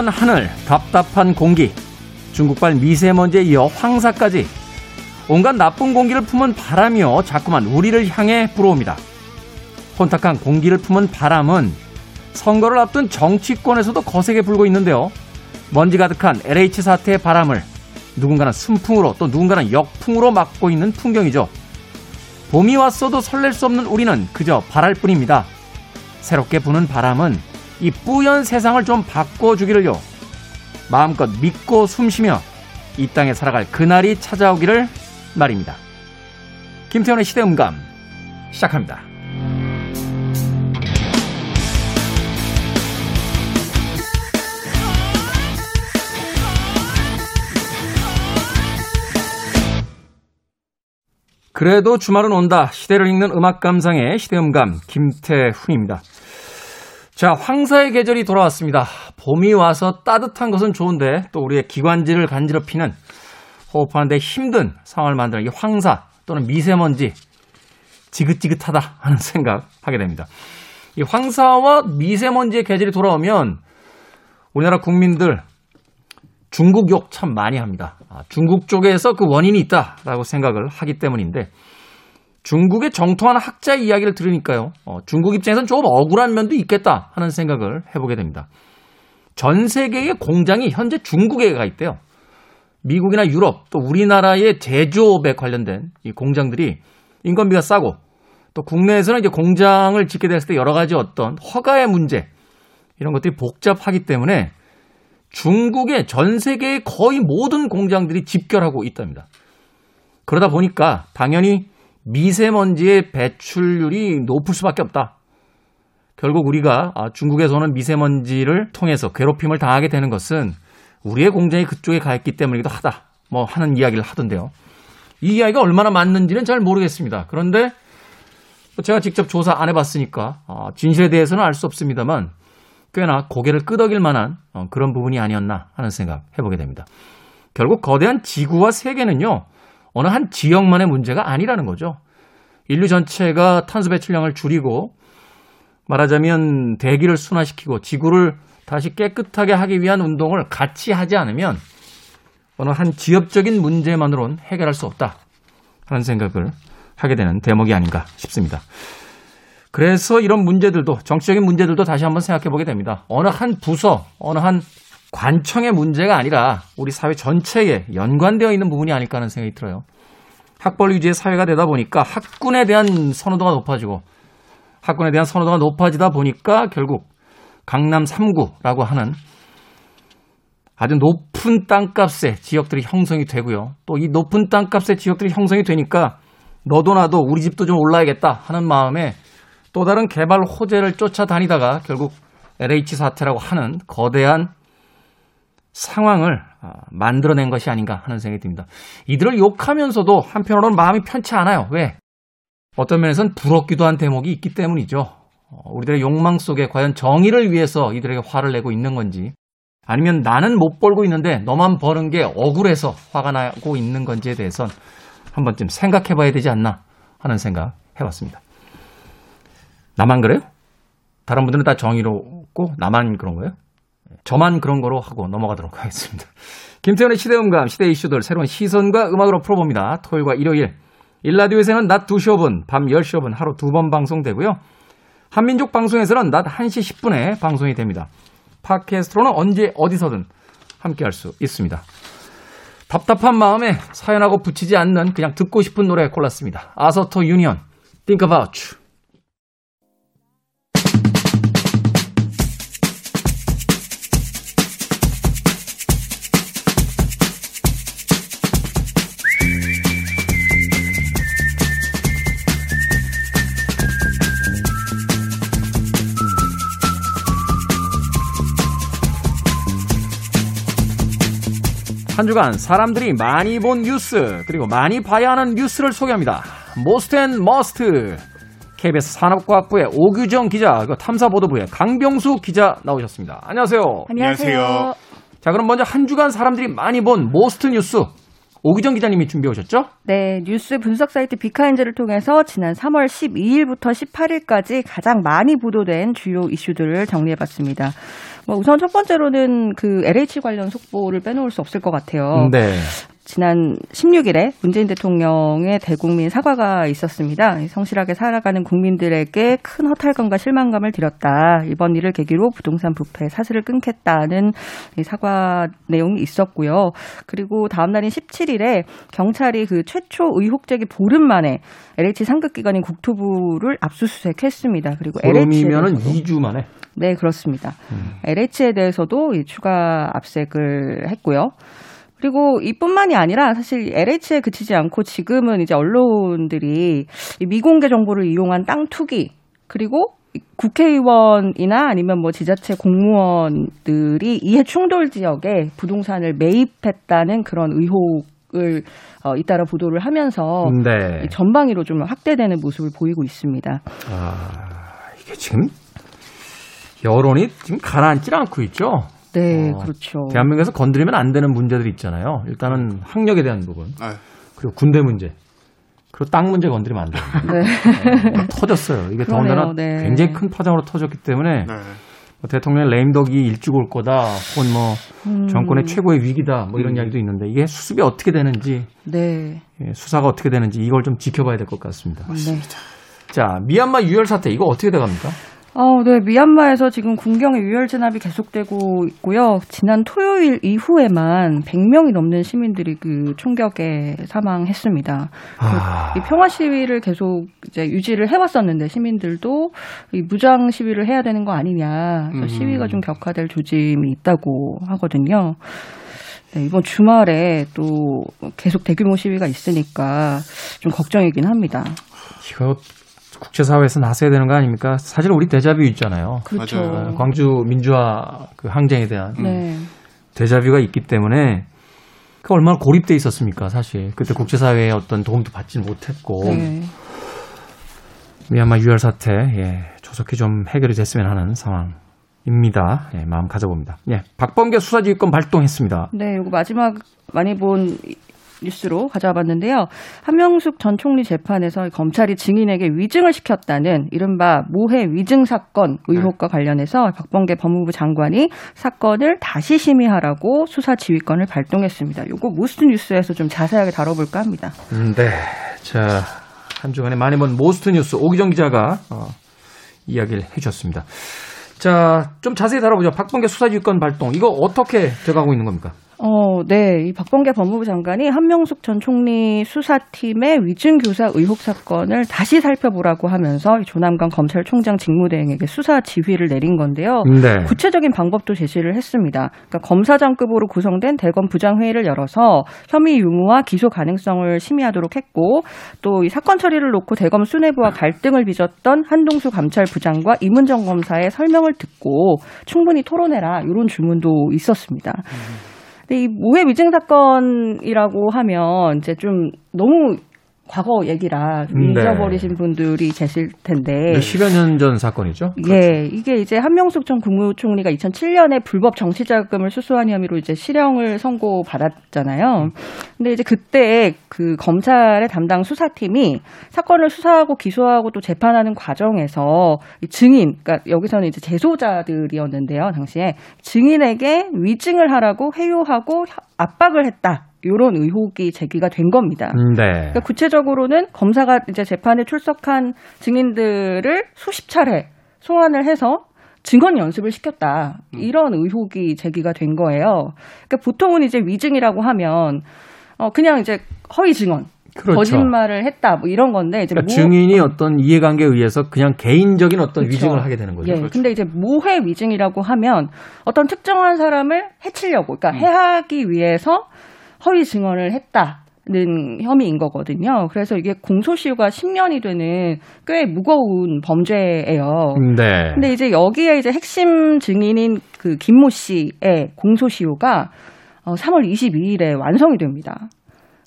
뿌연 하늘, 답답한 공기, 중국발 미세먼지에 이어 황사까지 온갖 나쁜 공기를 품은 바람이요 자꾸만 우리를 향해 불어옵니다. 혼탁한 공기를 품은 바람은 선거를 앞둔 정치권에서도 거세게 불고 있는데요. 먼지 가득한 LH 사태의 바람을 누군가는 순풍으로 또 누군가는 역풍으로 막고 있는 풍경이죠. 봄이 왔어도 설렐 수 없는 우리는 그저 바랄 뿐입니다. 새롭게 부는 바람은 이 뿌연 세상을 좀 바꿔주기를요. 마음껏 믿고 숨쉬며 이 땅에 살아갈 그날이 찾아오기를 말입니다. 김태현의 시대음감 시작합니다. 그래도 주말은 온다. 시대를 읽는 음악 감상의 시대음감 김태훈입니다. 자, 황사의 계절이 돌아왔습니다. 봄이 와서 따뜻한 것은 좋은데 또 우리의 기관지를 간지럽히는 호흡하는데 힘든 상황을 만드는 이 황사 또는 미세먼지 지긋지긋하다 하는 생각하게 됩니다. 이 황사와 미세먼지의 계절이 돌아오면 우리나라 국민들 중국 욕 참 많이 합니다. 아, 중국 쪽에서 그 원인이 있다라고 생각을 하기 때문인데 중국의 정통한 학자 이야기를 들으니까요. 어, 중국 입장에서는 조금 억울한 면도 있겠다 하는 생각을 해보게 됩니다. 전 세계의 공장이 현재 중국에 가 있대요. 미국이나 유럽 또 우리나라의 제조업에 관련된 이 공장들이 인건비가 싸고 또 국내에서는 이제 공장을 짓게 됐을 때 여러 가지 어떤 허가의 문제 이런 것들이 복잡하기 때문에 중국의 전 세계의 거의 모든 공장들이 집결하고 있답니다. 그러다 보니까 당연히 미세먼지의 배출률이 높을 수밖에 없다. 결국 우리가 아, 중국에서는 미세먼지를 통해서 괴롭힘을 당하게 되는 것은 우리의 공장이 그쪽에 가 있기 때문이기도 하다. 뭐 하는 이야기를 하던데요. 이 이야기가 얼마나 맞는지는 잘 모르겠습니다. 그런데 제가 직접 조사 안 해봤으니까 아, 진실에 대해서는 알 수 없습니다만 꽤나 고개를 끄덕일 만한 어, 그런 부분이 아니었나 하는 생각 해보게 됩니다. 결국 거대한 지구와 세계는요, 어느 한 지역만의 문제가 아니라는 거죠. 인류 전체가 탄소 배출량을 줄이고 말하자면 대기를 순화시키고 지구를 다시 깨끗하게 하기 위한 운동을 같이 하지 않으면 어느 한 지역적인 문제만으론 해결할 수 없다 하는 생각을 하게 되는 대목이 아닌가 싶습니다. 그래서 이런 문제들도 정치적인 문제들도 다시 한번 생각해 보게 됩니다. 어느 한 부서, 어느 한 관청의 문제가 아니라 우리 사회 전체에 연관되어 있는 부분이 아닐까 하는 생각이 들어요. 학벌 위주의 사회가 되다 보니까 학군에 대한 선호도가 높아지고 학군에 대한 선호도가 높아지다 보니까 결국 강남 3구라고 하는 아주 높은 땅값의 지역들이 형성이 되고요. 또 이 높은 땅값의 지역들이 형성이 되니까 너도 나도 우리 집도 좀 올라야겠다 하는 마음에 또 다른 개발 호재를 쫓아다니다가 결국 LH 사태라고 하는 거대한 상황을 아, 만들어낸 것이 아닌가 하는 생각이 듭니다. 이들을 욕하면서도 한편으로는 마음이 편치 않아요. 왜? 어떤 면에서는 부럽기도 한 대목이 있기 때문이죠. 어, 우리들의 욕망 속에 과연 정의를 위해서 이들에게 화를 내고 있는 건지 아니면 나는 못 벌고 있는데 너만 버는 게 억울해서 화가 나고 있는 건지에 대해선 한 번쯤 생각해 봐야 되지 않나 하는 생각 해봤습니다. 나만 그래요? 다른 분들은 다 정의롭고 나만 그런 거예요? 저만 그런 거로 하고 넘어가도록 하겠습니다. 김태현의 시대음감, 시대 이슈들 새로운 시선과 음악으로 풀어봅니다. 토요일과 일요일. 일라디오에서는 낮 2시 5분, 밤 10시 5분 하루 두 번 방송되고요. 한민족 방송에서는 낮 1시 10분에 방송이 됩니다. 팟캐스트로는 언제 어디서든 함께 할 수 있습니다. 답답한 마음에 사연하고 붙이지 않는 그냥 듣고 싶은 노래 골랐습니다. 아서토 유니언, Think About You. 한 주간 사람들이 많이 본 뉴스 그리고 많이 봐야 하는 뉴스를 소개합니다. Most and Must KBS 산업과학부의 오규정 기자, 탐사보도부의 강병수 기자 나오셨습니다. 안녕하세요. 안녕하세요. 자, 그럼 먼저 한 주간 사람들이 많이 본 Most 뉴스 오기정 기자님이 준비해 오셨죠? 네, 뉴스 분석 사이트 빅카인즈를 통해서 지난 3월 12일부터 18일까지 가장 많이 보도된 주요 이슈들을 정리해 봤습니다. 뭐 우선 첫 번째로는 그 LH 관련 속보를 빼놓을 수 없을 것 같아요. 네. 지난 16일에 문재인 대통령의 대국민 사과가 있었습니다. 성실하게 살아가는 국민들에게 큰 허탈감과 실망감을 드렸다. 이번 일을 계기로 부동산 부패 사슬을 끊겠다는 사과 내용이 있었고요. 그리고 다음 날인 17일에 경찰이 그 최초 의혹 제기 보름 만에 LH 상급 기관인 국토부를 압수수색했습니다. 그리고 LH면은 2주 만에 네, 그렇습니다. 음. LH에 대해서도 추가 압색을 했고요. 그리고 이뿐만이 아니라 사실 LH에 그치지 않고 지금은 이제 언론들이 미공개 정보를 이용한 땅 투기 그리고 국회의원이나 아니면 뭐 지자체 공무원들이 이해 충돌 지역에 부동산을 매입했다는 그런 의혹을 어, 잇따라 보도를 하면서 네. 전방위로 좀 확대되는 모습을 보이고 있습니다. 아, 이게 지금 여론이 지금 가라앉질 않고 있죠. 네, 어, 그렇죠. 대한민국에서 건드리면 안 되는 문제들이 있잖아요. 일단은 학력에 대한 부분. 아 그리고 군대 문제. 그리고 땅 문제 건드리면 안 돼요. 네. 어, 터졌어요. 이게 더군다나 네. 굉장히 큰 파장으로 터졌기 때문에 네. 뭐 대통령 레임덕이 일찍 올 거다, 혹은 뭐 음. 정권의 최고의 위기다, 뭐 이런 음. 이야기도 있는데 이게 수습이 어떻게 되는지, 네. 예, 수사가 어떻게 되는지 이걸 좀 지켜봐야 될 것 같습니다. 맞습니다. 자, 미얀마 유혈 사태 이거 어떻게 돼갑니까? 어, 네. 미얀마에서 지금 군경의 유혈 진압이 계속되고 있고요. 지난 토요일 이후에만 100명이 넘는 시민들이 그 총격에 사망했습니다. 아... 이 평화 시위를 계속 이제 유지를 해왔었는데 시민들도 이 무장 시위를 해야 되는 거 아니냐. 음... 시위가 좀 격화될 조짐이 있다고 하거든요. 네, 이번 주말에 또 계속 대규모 시위가 있으니까 좀 걱정이긴 합니다. 이거 국제사회에서 나서야 되는 거 아닙니까? 사실 우리 대자뷰 있잖아요. 그렇죠. 어, 광주 민주화 그 항쟁에 대한 네. 대자뷰가 있기 때문에 그 얼마나 고립돼 있었습니까? 사실 그때 국제사회의 어떤 도움도 받지 못했고 네. 미얀마 유혈 사태 예, 조속히 좀 해결이 됐으면 하는 상황 입니다. 예, 마음 가져봅니다. 예, 박범계 수사지휘권 발동했습니다. 네, 이거 마지막 많이 본 뉴스로 가져와 봤는데요. 한명숙 전 총리 재판에서 검찰이 증인에게 위증을 시켰다는 이른바 모해 위증 사건 의혹과 네. 관련해서 박범계 법무부 장관이 사건을 다시 심의하라고 수사 지휘권을 발동했습니다. 요거 Most 뉴스에서 좀 자세하게 다뤄볼까 합니다. 음, 네. 자, 한 주간에 많이 본 Most 뉴스 오기정 기자가 어, 이야기를 해주셨습니다. 자, 좀 자세히 다뤄보죠. 박범계 수사지휘권 발동. 이거 어떻게 돼가고 있는 겁니까? 어, 네. 이 박범계 법무부 장관이 한명숙 전 총리 수사팀의 위증 교사 의혹 사건을 다시 살펴보라고 하면서 조남관 검찰총장 직무대행에게 수사 지휘를 내린 건데요. 네. 구체적인 방법도 제시를 했습니다. 그러니까 검사장급으로 구성된 대검 부장회의를 열어서 혐의 유무와 기소 가능성을 심의하도록 했고 또 이 사건 처리를 놓고 대검 수뇌부와 갈등을 빚었던 한동수 감찰부장과 이문정 검사의 설명을 듣고 충분히 토론해라 이런 주문도 있었습니다. 음. 근데 이 모해 위증 사건이라고 하면 이제 좀 너무 과거 얘기라 좀 음, 네. 잊어버리신 분들이 계실 텐데. 10여 년 전 사건이죠? 예. 그렇죠. 이게 이제 한명숙 전 국무총리가 2007년에 불법 정치자금을 수수한 혐의로 이제 실형을 선고받았잖아요. 근데 이제 그때 그 검찰의 담당 수사팀이 사건을 수사하고 기소하고 또 재판하는 과정에서 증인, 그러니까 여기서는 이제 재소자들이었는데요. 당시에 증인에게 위증을 하라고 회유하고 압박을 했다. 이런 의혹이 제기가 된 겁니다. 음, 네. 그러니까 구체적으로는 검사가 이제 재판에 출석한 증인들을 수십 차례 소환을 해서 증언 연습을 시켰다. 음. 이런 의혹이 제기가 된 거예요. 그러니까 보통은 이제 위증이라고 하면 어 그냥 이제 허위 증언 그렇죠. 거짓말을 했다 뭐 이런 건데 이제 그러니까 모... 증인이 어떤 이해관계에 의해서 그냥 개인적인 어떤 그렇죠. 위증을 하게 되는 거죠. 예. 그렇죠. 근데 이제 모해 위증이라고 하면 어떤 특정한 사람을 해치려고 그러니까 음. 해하기 위해서 허위 증언을 했다 는 혐의인 거거든요. 그래서 이게 공소시효가 10년이 되는 꽤 무거운 범죄예요. 네. 근데 이제 여기에 이제 핵심 증인인 그 김모 씨의 공소시효가 3월 어, 22일에 완성이 됩니다.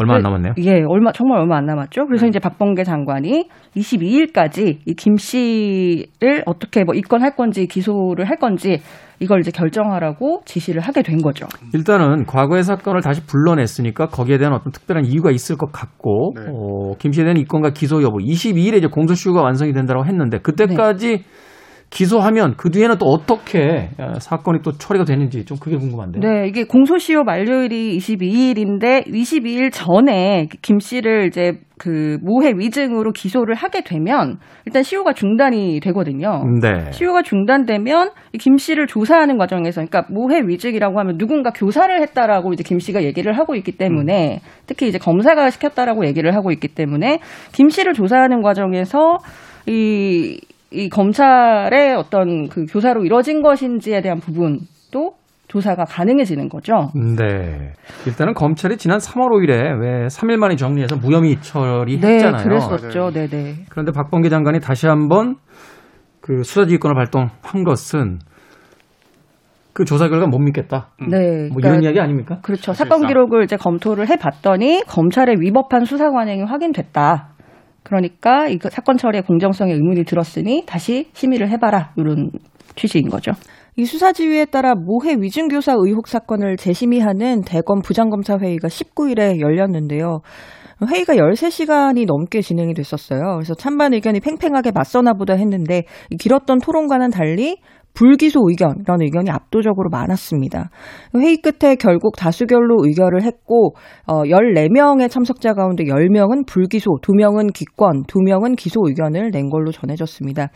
얼마 안 그- 남았네요. 예, 얼마 정말 얼마 안 남았죠. 그래서 네. 이제 박범계 장관이 22일까지 이 김 씨를 어떻게 뭐 입건할 건지 기소를 할 건지 이걸 이제 결정하라고 지시를 하게 된 거죠. 일단은 과거의 사건을 다시 불러냈으니까 거기에 대한 어떤 특별한 이유가 있을 것 같고 네. 어, 김 씨에 대한 입건과 기소 여부 22일에 이제 공소시효가 완성이 된다고 했는데 그때까지 기소하면 그 뒤에는 또 어떻게 어, 사건이 또 처리가 되는지 좀 그게 궁금한데요. 네, 이게 공소시효 만료일이 22일인데 22일 전에 김 씨를 이제 그 모해 위증으로 기소를 하게 되면 일단 시효가 중단이 되거든요. 네. 시효가 중단되면 이김 씨를 조사하는 과정에서 그러니까 모해 위증이라고 하면 누군가 교사를 했다라고 이제 김 씨가 얘기를 하고 있기 때문에 특히 이제 검사가 시켰다라고 얘기를 하고 있기 때문에 김 씨를 조사하는 과정에서 이, 이 검찰의 어떤 그 교사로 이뤄진 것인지에 대한 부분도 조사가 가능해지는 거죠. 네. 일단은 검찰이 지난 3월 5일에 왜 3일 만에 정리해서 무혐의 처리했잖아요. 네, 그랬었죠. 네, 네. 그런데 박범계 장관이 다시 한번 그 수사지휘권을 발동한 것은 그 조사 결과 못 믿겠다. 네. 뭐 그러니까 이런 이야기 아닙니까? 그렇죠. 사실상. 사건 기록을 이제 검토를 해봤더니 검찰의 위법한 수사 관행이 확인됐다. 그러니까 이 사건 처리의 공정성에 의문이 들었으니 다시 심의를 해봐라 이런 취지인 거죠. 이 수사 지휘에 따라 모해 위증 교사 의혹 사건을 재심의하는 대검 부장검사 회의가 19일에 열렸는데요. 회의가 13시간이 넘게 진행이 됐었어요. 그래서 찬반 의견이 팽팽하게 맞서나 보다 했는데 이 길었던 토론과는 달리 불기소 의견 이런 의견이 압도적으로 많았습니다. 회의 끝에 결국 다수결로 의결을 했고 어, 14명의 참석자 가운데 10명은 불기소, 2명은 기권, 2명은 기소 의견을 낸 걸로 전해졌습니다.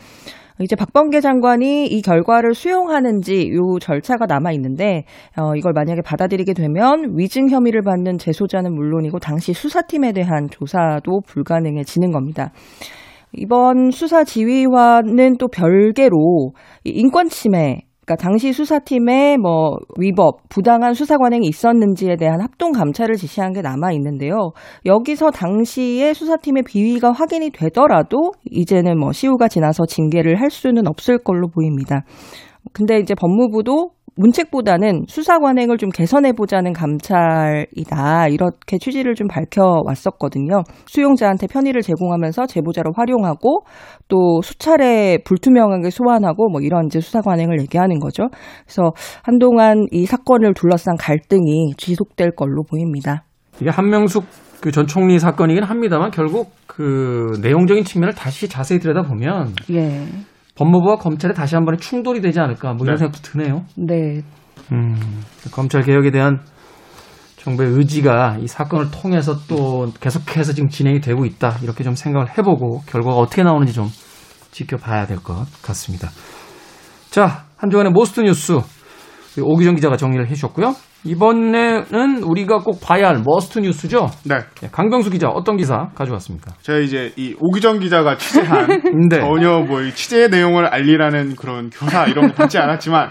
이제 박범계 장관이 이 결과를 수용하는지 요 절차가 남아 있는데 어, 이걸 만약에 받아들이게 되면 위증 혐의를 받는 재소자는 물론이고 당시 수사팀에 대한 조사도 불가능해지는 겁니다. 이번 수사 지휘와는 또 별개로 이 인권 침해 그러니까 당시 수사팀의 뭐 위법, 부당한 수사 관행이 있었는지에 대한 합동 감찰을 지시한 게 남아 있는데요. 여기서 당시에 수사팀의 비위가 확인이 되더라도 이제는 뭐 시효가 지나서 징계를 할 수는 없을 걸로 보입니다. 근데 이제 법무부도 문책보다는 수사 관행을 좀 개선해 보자는 감찰이다 이렇게 취지를 좀 밝혀 왔었거든요. 수용자한테 편의를 제공하면서 제보자로 활용하고 또 수차례 불투명하게 소환하고 뭐 이런 이제 수사 관행을 얘기하는 거죠. 그래서 한동안 이 사건을 둘러싼 갈등이 지속될 걸로 보입니다. 이게 한명숙 그 전 총리 사건이긴 합니다만 결국 그 내용적인 측면을 다시 자세히 들여다보면 예. 법무부와 검찰에 다시 한 번의 충돌이 되지 않을까 뭐 이런 네. 생각도 드네요. 네. 음, 검찰 개혁에 대한 정부의 의지가 이 사건을 통해서 또 계속해서 지금 진행이 되고 있다 이렇게 좀 생각을 해보고 결과가 어떻게 나오는지 좀 지켜봐야 될 것 같습니다. 자, 한 주간의 Most 뉴스 오기정 기자가 정리를 해주셨고요. 이번에는 우리가 꼭 봐야 할 Must 뉴스죠. 네. 네, 강병수 기자 어떤 기사 가져왔습니까? 제가 이제 이 오기정 기자가 취재한 네. 전혀 뭐이 취재의 내용을 알리라는 그런 교사 이런 거 받지 않았지만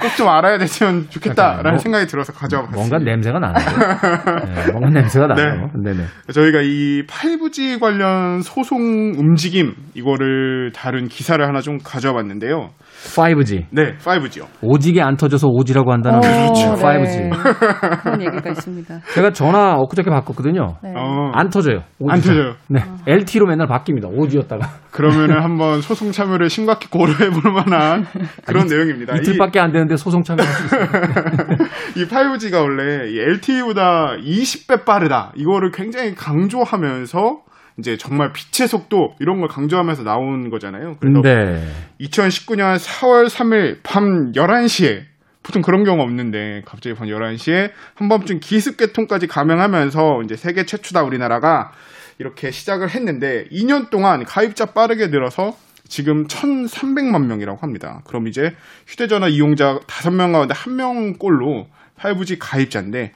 꼭 좀 알아야 됐으면 좋겠다라는 뭐- 생각이 들어서 가져와 뭔가 봤습니다. 냄새가 나는데. 네, 뭔가 냄새가 나요. 네네. 저희가 이 5G 관련 소송 움직임 이거를 다룬 기사를 하나 좀 가져와 봤는데요. 5G. 네, 5G요. 오지게 안 터져서 오지라고 한다는 그렇죠. 5G. 그런 얘기가 있습니다. 제가 전화 엊그저께 바꿨거든요. 네. 어, 안 터져요. 안 오지가. 터져요. 네. LT로 맨날 바뀝니다. 오지였다가. 그러면은 한번 소송 참여를 심각히 고려해 볼 만한 그런 내용입니다. 이- 이틀밖에 안 되는데 소송 참여할 수 있어요. 이 5G가 원래 이 LTE보다 20배 빠르다. 이거를 굉장히 강조하면서 이제 정말 빛의 속도 이런 걸 강조하면서 나온 거잖아요. 그래서 네. 2019년 4월 3일 밤 11시에 보통 그런 경우 없는데 갑자기 밤 11시에 한밤중 기습개통까지 감행하면서 이제 세계 최초다 우리나라가 이렇게 시작을 했는데 2년 동안 가입자 빠르게 늘어서 지금 1,300만 명이라고 합니다. 그럼 이제 휴대전화 이용자 5명 가운데 1명 꼴로 5G 가입자인데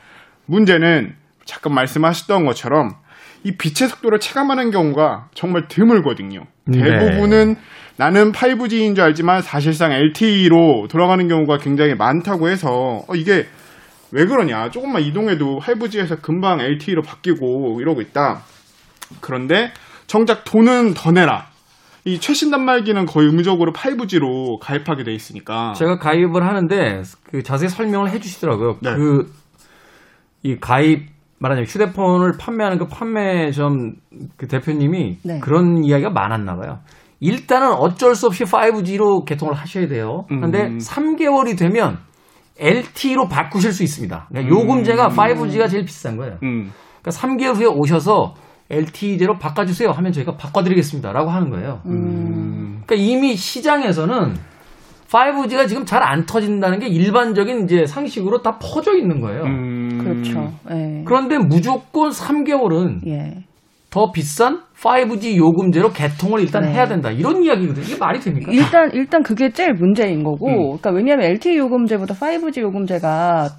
문제는 잠깐 말씀하셨던 것처럼 이 빛의 속도를 체감하는 경우가 정말 드물거든요. 네. 대부분은 나는 5G인 줄 알지만 사실상 LTE로 돌아가는 경우가 굉장히 많다고 해서 어, 이게 왜 그러냐. 조금만 이동해도 5G에서 금방 LTE로 바뀌고 이러고 있다. 그런데 정작 돈은 더 내라. 이 최신 단말기는 거의 의무적으로 5G로 가입하게 돼 있으니까. 제가 가입을 하는데 그 자세히 설명을 해 주시더라고요. 네. 그이 가입 말하자면 휴대폰을 판매하는 그 판매점 그 대표님이 네. 그런 이야기가 많았나 봐요. 일단은 어쩔 수 없이 5G로 개통을 하셔야 돼요. 그런데 음. 3개월이 되면 LTE로 바꾸실 수 있습니다. 그러니까 요금제가 5G가 제일 비싼 거예요. 음. 그러니까 3개월 후에 오셔서 LTE제로 바꿔주세요 하면 저희가 바꿔드리겠습니다라고 하는 거예요. 음. 그러니까 이미 시장에서는 5G가 지금 잘 안 터진다는 게 일반적인 이제 상식으로 다 퍼져 있는 거예요. 음. 그렇죠. 예. 그런데 무조건 3개월은 예. 더 비싼 5G 요금제로 개통을 일단 네. 해야 된다. 이런 이야기거든요. 이게 말이 됩니까? 일단 일단 그게 제일 문제인 거고, 음. 그러니까 왜냐하면 LTE 요금제보다 5G 요금제가 활-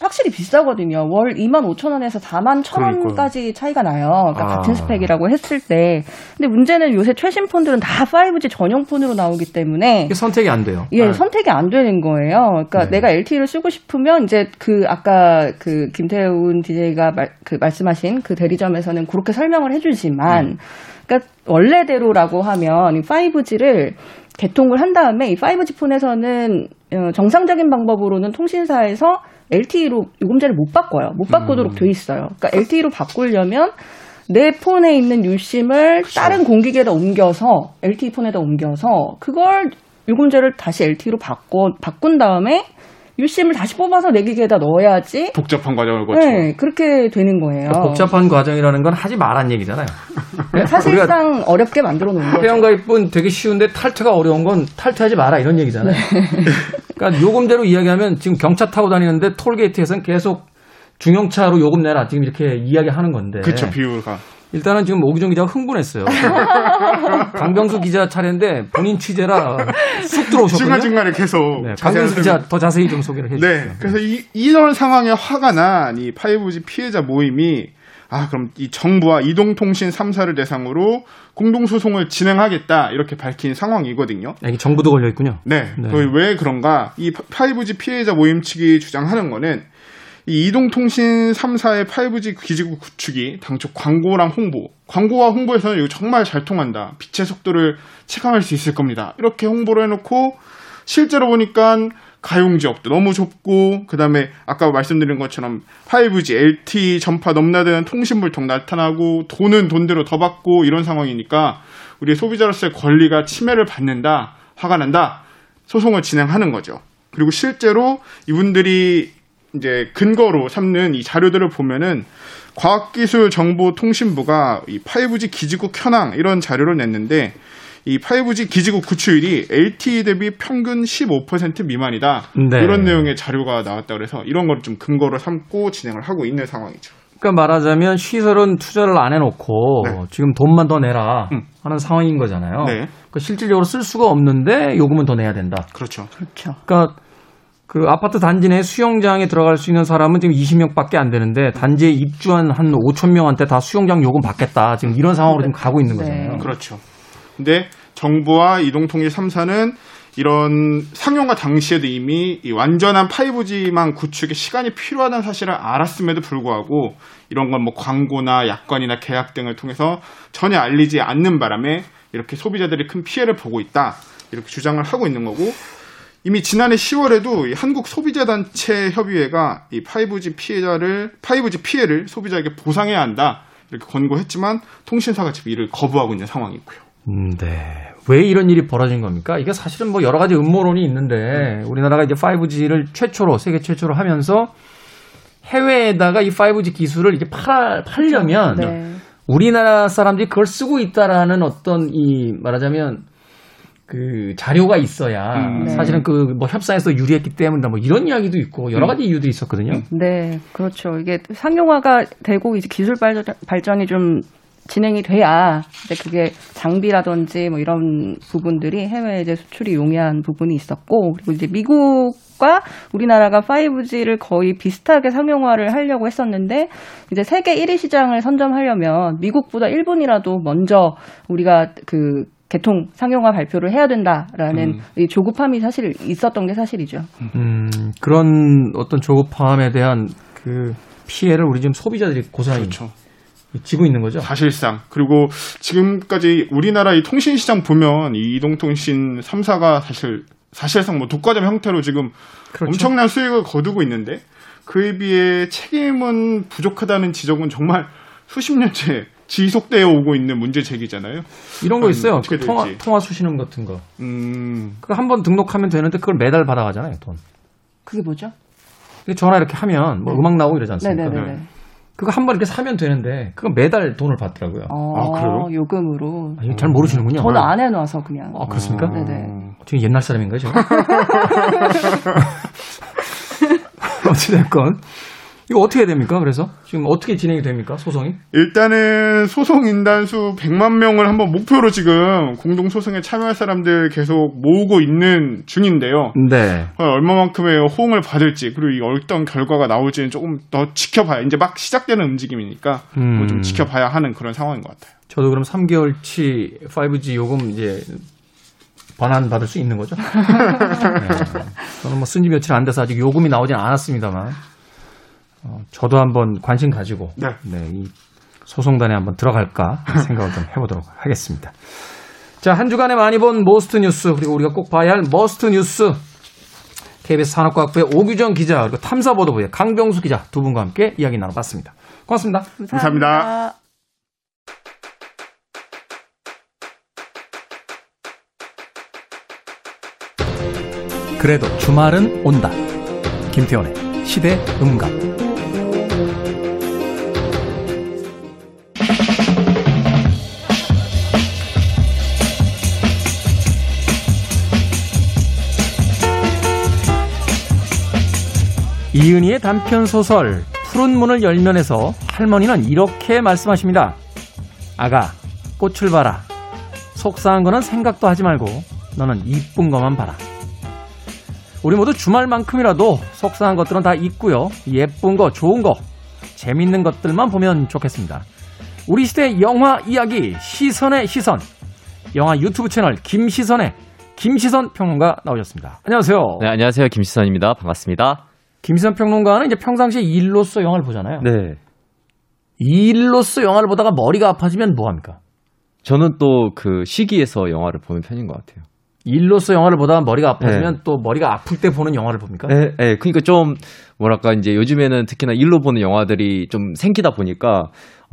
확실히 비싸거든요. 월 2만 5천 원에서 4만 1천 원까지 차이가 나요. 그러니까 아. 같은 스펙이라고 했을 때. 근데 문제는 요새 최신 폰들은 다 5G 전용 폰으로 나오기 때문에 이게 선택이 안 돼요. 예, 네. 선택이 안 되는 거예요. 그러니까 네. 내가 LTE를 쓰고 싶으면 이제 그 아까 그 김태훈 DJ가 말, 그 말씀하신 그 대리점에서는 그렇게 설명을 해주지만, 그러니까 원래대로라고 하면 이 5G를 개통을 한 다음에 이 5G 폰에서는 어, 정상적인 방법으로는 통신사에서 LTE로 요금제를 못 바꿔요. 못 바꾸도록 돼 있어요. 그러니까 LTE로 바꾸려면 내 폰에 있는 유심을 다른 공기계에다 옮겨서 LTE 폰에다 옮겨서 그걸 요금제를 다시 LTE로 바꿔 바꾼 다음에 유심을 다시 뽑아서 내 기계에다 넣어야지. 복잡한 과정을 거쳐. 네, 그렇게 되는 거예요. 그러니까 복잡한 과정이라는 건 하지 말란 얘기잖아요. 우리가 사실상 어렵게 만들어 놓은 거죠. 회원가입은 되게 쉬운데 탈퇴가 어려운 건 탈퇴하지 마라 이런 얘기잖아요. 그러니까 요금제로 이야기하면 지금 경차 타고 다니는데 톨게이트에서는 계속 중형차로 요금 내라 지금 이렇게 이야기하는 건데. 그쵸, 비율가. 일단은 지금 오기정 기자가 흥분했어요. 강병수 기자 차례인데 본인 취재라 쑥 들어오셨거든요. 중간중간에 계속. 네, 강병수 기자. 더 자세히 좀 소개를 해주세요. 네. 그래서 이, 이런 상황에 화가 난 이 5G 피해자 모임이 아, 그럼 이 정부와 이동통신 3사를 대상으로 공동소송을 진행하겠다. 이렇게 밝힌 상황이거든요. 아, 이게 정부도 걸려 있군요. 네. 네. 그왜 그런가? 이 5G 피해자 모임 측이 주장하는 거는 이 이동통신 3사의 5G 기지국 구축이 당초 광고랑 홍보, 광고와 홍보에서는 이거 정말 잘 통한다. 빛의 속도를 체감할 수 있을 겁니다. 이렇게 홍보를 해놓고 실제로 보니까 가용 지역도 너무 좁고 그다음에 아까 말씀드린 것처럼 5G, LTE 전파 넘나드는 통신 불통 나타나고 돈은 돈대로 더 받고 이런 상황이니까 우리 소비자로서의 권리가 침해를 받는다. 화가 난다. 소송을 진행하는 거죠. 그리고 실제로 이분들이 이제 근거로 삼는 이 자료들을 보면은 과학기술정보통신부가 이 5G 기지국 현황 이런 자료를 냈는데 이 5G 기지국 구축율이 LTE 대비 평균 15% 미만이다. 네. 이런 내용의 자료가 나왔다 그래서 이런 걸 좀 근거로 삼고 진행을 하고 있는 상황이죠. 그러니까 말하자면 시설은 투자를 안 해놓고 네. 지금 돈만 더 내라 음. 하는 상황인 거잖아요. 네. 그러니까 실질적으로 쓸 수가 없는데 요금은 더 내야 된다. 그렇죠. 그렇죠. 그러니까 그 아파트 단지 내 수영장에 들어갈 수 있는 사람은 지금 20명밖에 안 되는데 단지에 입주한 한 5천 명한테 다 수영장 요금 받겠다. 지금 이런 상황으로 지금 가고 있는 네. 거잖아요. 그렇죠. 근데 정부와 이동통일 3사는 이런 상용화 당시에도 이미 이 완전한 5G망 구축에 시간이 필요하다는 사실을 알았음에도 불구하고 이런 건 뭐 광고나 약관이나 계약 등을 통해서 전혀 알리지 않는 바람에 이렇게 소비자들이 큰 피해를 보고 있다. 이렇게 주장을 하고 있는 거고 이미 지난해 10월에도 한국 소비자단체 협의회가 이 5G 피해자를 5G 피해를 소비자에게 보상해야 한다. 이렇게 권고했지만 통신사가 지금 이를 거부하고 있는 상황이고요. 음, 네. 왜 이런 일이 벌어진 겁니까? 이게 사실은 뭐 여러 가지 음모론이 있는데 우리나라가 이제 5G를 최초로 세계 최초로 하면서 해외에다가 이 5G 기술을 이제 팔 팔려면 네. 우리나라 사람들이 그걸 쓰고 있다라는 어떤 이 말하자면 그 자료가 있어야 음. 네. 사실은 그 뭐 협상에서 유리했기 때문이다 뭐 이런 이야기도 있고 여러 가지 이유도 있었거든요. 네, 그렇죠. 이게 상용화가 되고 이제 기술 발전, 발전이 좀 진행이 돼야 이제 그게 장비라든지 뭐 이런 부분들이 해외에 이제 수출이 용이한 부분이 있었고 그리고 이제 미국과 우리나라가 5G를 거의 비슷하게 상용화를 하려고 했었는데 이제 세계 1위 시장을 선점하려면 미국보다 1분이라도 먼저 우리가 그 개통 상용화 발표를 해야 된다라는 음. 이 조급함이 사실 있었던 게 사실이죠. 음, 그런 어떤 조급함에 대한 그 피해를 우리 지금 소비자들이 고스란히 그렇죠. 지고 있는 거죠. 사실상 그리고 지금까지 우리나라 이 통신 시장 보면 이 이동통신 3사가 사실 사실상 뭐 독과점 형태로 지금 그렇죠. 엄청난 수익을 거두고 있는데 그에 비해 책임은 부족하다는 지적은 정말 수십 년째 지속되어 오고 있는 문제 제기잖아요. 이런 거 있어요. 그 통화. 통화 수신금 같은 거. 음, 그거 한번 등록하면 되는데 그걸 매달 받아가잖아요, 돈. 그게 뭐죠? 전화 이렇게 하면 뭐 음악 나오고 이러지 않습니까? 네네네. 그거 한 번 이렇게 사면 되는데 그거 매달 돈을 받더라고요. 어, 아, 그래요? 요금으로. 아, 이거 잘 모르시는군요. 저는 안 해놔서 그냥. 아, 그렇습니까? 네네. 어떻게 옛날 사람인가요, 제가? 어찌됐건. 이거 어떻게 해야 됩니까, 그래서? 지금 어떻게 진행이 됩니까, 소송이? 일단은 소송 인단수 100만 명을 한번 목표로 지금 공동 소송에 참여할 사람들 계속 모으고 있는 중인데요. 네. 어, 얼마만큼의 호응을 받을지 그리고 이 어떤 결과가 나올지는 조금 더 지켜봐야 이제 막 시작되는 움직임이니까 음. 뭐좀 지켜봐야 하는 그런 상황인 것 같아요. 저도 그럼 3개월치 5G 요금 이제 반환 받을 수 있는 거죠? 네. 저는 뭐 쓴 지 며칠 안 돼서 아직 요금이 나오진 않았습니다만, 어, 저도 한번 관심 가지고, 네. 이 소송단에 한번 들어갈까 생각을 좀 해보도록 하겠습니다. 자, 한 주간에 많이 본 Most 뉴스, 그리고 우리가 꼭 봐야 할 Must 뉴스, KBS 산업과학부의 오규정 기자, 그리고 탐사보도부의 강병수 기자 두 분과 함께 이야기 나눠봤습니다. 고맙습니다. 감사합니다. 그래도 주말은 온다. 김태원의 시대 음감. 이은희의 단편 소설 푸른 문을 열면에서 할머니는 이렇게 말씀하십니다. 아가, 꽃을 봐라. 속상한 거는 생각도 하지 말고 너는 이쁜 것만 봐라. 우리 모두 주말만큼이라도 속상한 것들은 다 있고요. 예쁜 거, 좋은 거, 재밌는 것들만 보면 좋겠습니다. 우리 시대 영화 이야기 시선의 시선. 영화 유튜브 채널 김시선의 김시선 평론가 나오셨습니다. 안녕하세요. 네, 안녕하세요. 김시선입니다. 반갑습니다. 김시선 평론가는 이제 평상시에 일로서 영화를 보잖아요. 네. 일로서 영화를 보다가 머리가 아파지면 뭐 합니까? 저는 또 그 시기에서 영화를 보는 편인 것 같아요. 일로서 영화를 보다가 머리가 아파지면 또 머리가 아플 때 보는 영화를 봅니까? 네, 네. 그러니까 좀 뭐랄까 이제 요즘에는 특히나 일로 보는 영화들이 좀 생기다 보니까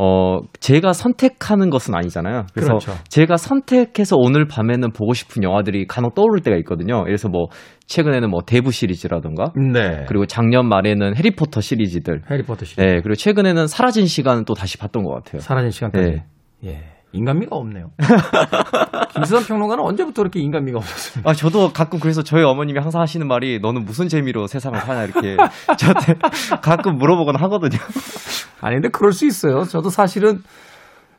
어 제가 선택하는 것은 아니잖아요. 그래서 그렇죠. 제가 선택해서 오늘 밤에는 보고 싶은 영화들이 간혹 떠오를 때가 있거든요. 그래서 뭐 최근에는 뭐 대부 시리즈라던가 네. 그리고 작년 말에는 해리포터 시리즈들. 해리포터 시리즈. 네, 그리고 최근에는 사라진 시간은 또 다시 봤던 것 같아요. 사라진 시간까지. 네. 예. 인간미가 없네요. 김수선 평론가는 언제부터 그렇게 인간미가 없었습니까? 아, 저도 가끔 그래서 저희 어머님이 항상 하시는 말이 너는 무슨 재미로 세상을 사냐 이렇게 저한테 가끔 물어보곤 하거든요. 아니, 근데 그럴 수 있어요. 저도 사실은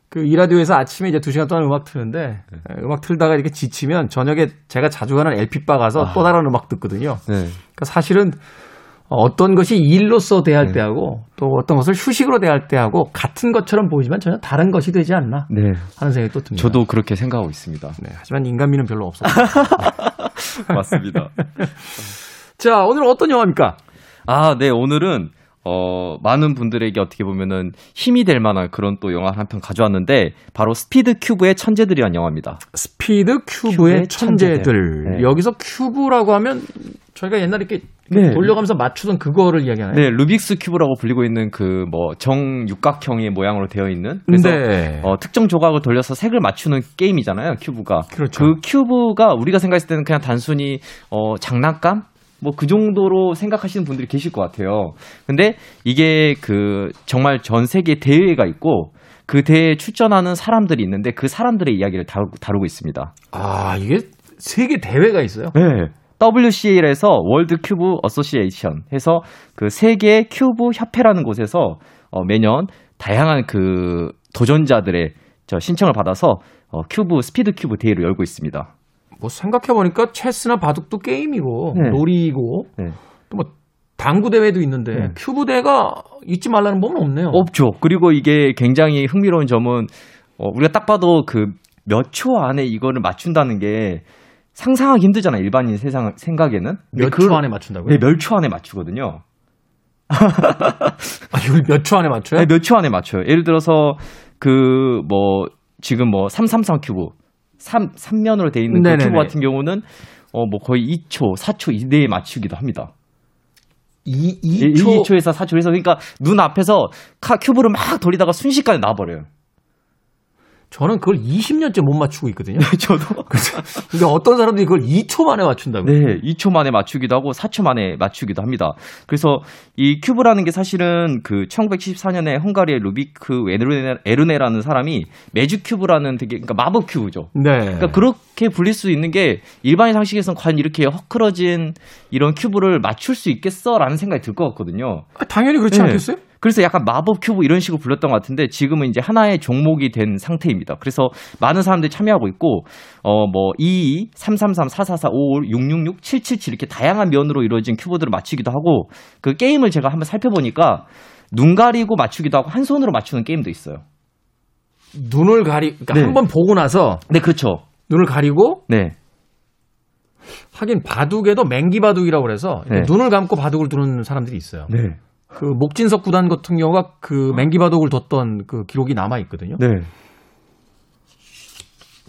그 이라디오에서 아침에 이제 두 시간 동안 음악 트는데 음악 틀다가 이렇게 지치면 저녁에 제가 자주 가는 LP바 가서 또 다른 음악 듣거든요. 네. 그러니까 사실은 어떤 것이 일로서 대할 때하고 또 어떤 것을 휴식으로 대할 때하고 같은 것처럼 보이지만 전혀 다른 것이 되지 않나 네. 하는 생각이 또 듭니다. 저도 그렇게 생각하고 있습니다. 네, 하지만 인간미는 별로 없어요. 맞습니다. 자, 오늘 어떤 영화입니까? 아, 네. 오늘은 어, 많은 분들에게 어떻게 보면은 힘이 될 만한 그런 또 영화 한 편 가져왔는데 바로 스피드 큐브의 천재들이란 영화입니다. 스피드 큐브의 큐브의 천재들. 천재들. 네. 여기서 큐브라고 하면 저희가 옛날에 이렇게 네. 돌려가면서 맞추던 그거를 이야기하나요? 네, 루빅스 큐브라고 불리고 있는 그 뭐 정육각형의 모양으로 되어 있는 그래서 네. 어, 특정 조각을 돌려서 색을 맞추는 게임이잖아요, 큐브가. 그렇죠. 그 큐브가 우리가 생각했을 때는 그냥 단순히 어, 장난감? 뭐그 정도로 생각하시는 분들이 계실 것 같아요. 근데 이게 그 정말 전 세계 대회가 있고 그 대회에 출전하는 사람들이 있는데 그 사람들의 이야기를 다루, 다루고 있습니다. 아, 이게 세계 대회가 있어요? 네. WCA에서 World Cube Association 해서 그 세계 큐브 협회라는 곳에서 어, 매년 다양한 그 도전자들의 저 신청을 받아서 어, 큐브 스피드 큐브 대회를 열고 있습니다. 뭐 생각해 보니까 체스나 바둑도 게임이고 네. 놀이고 네. 또뭐 당구 대회도 있는데 네. 큐브 대회가 있지 말라는 법은 없네요. 없죠. 그리고 이게 굉장히 흥미로운 점은 어, 우리가 딱 봐도 그 몇 초 안에 이거를 맞춘다는 게 상상하기 힘들잖아요. 일반인 세상 생각에는. 근데 몇 그걸- 초 안에 맞춘다고요? 네, 몇 초 안에 맞추거든요. 아, 이걸 몇 초 안에 맞춰요? 네, 몇초 안에 맞춰요. 예를 들어서 그 뭐 지금 뭐 333 큐브 3 3면으로 돼 있는 그 네네네. 큐브 같은 경우는 어 뭐 거의 2초, 4초 이내에 맞추기도 합니다. 이, 2초. 2초 2초에서 4초. 그래서 그러니까 눈 앞에서 카, 큐브를 막 돌리다가 순식간에 나와버려요. 저는 그걸 20년째 못 맞추고 있거든요. 저도. 그러니까 어떤 사람들이 그걸 2초 만에 맞춘다고. 네, 2초 만에 맞추기도 하고 4초 만에 맞추기도 합니다. 그래서 이 큐브라는 게 사실은 그 1974년에 헝가리의 루비크 에르네, 에르네라는 사람이 매직 큐브라는 되게 그러니까 마법 큐브죠. 네. 그러니까 그렇게 불릴 수 있는 게 일반의 상식에서는 과연 이렇게 헝클어진 이런 큐브를 맞출 수 있겠어라는 생각이 들 것 같거든요. 아, 당연히 그렇지 네. 않겠어요? 그래서 약간 마법 큐브 이런 식으로 불렸던 것 같은데 지금은 이제 하나의 종목이 된 상태입니다. 그래서 많은 사람들이 참여하고 있고 어뭐 22, 333, 444, 55, 666, 777 이렇게 다양한 면으로 이루어진 큐브들을 맞추기도 하고 그 게임을 제가 한번 살펴보니까 눈 가리고 맞추기도 하고 한 손으로 맞추는 게임도 있어요. 눈을 가리, 그러니까 네. 한번 보고 나서 네, 그렇죠. 눈을 가리고 네. 하긴 바둑에도 맹기 바둑이라고 그래서 네. 눈을 감고 바둑을 두는 사람들이 있어요. 네. 그 목진석 구단 같은 경우가 그 맹기 바둑을 뒀던 그 기록이 남아 있거든요. 네.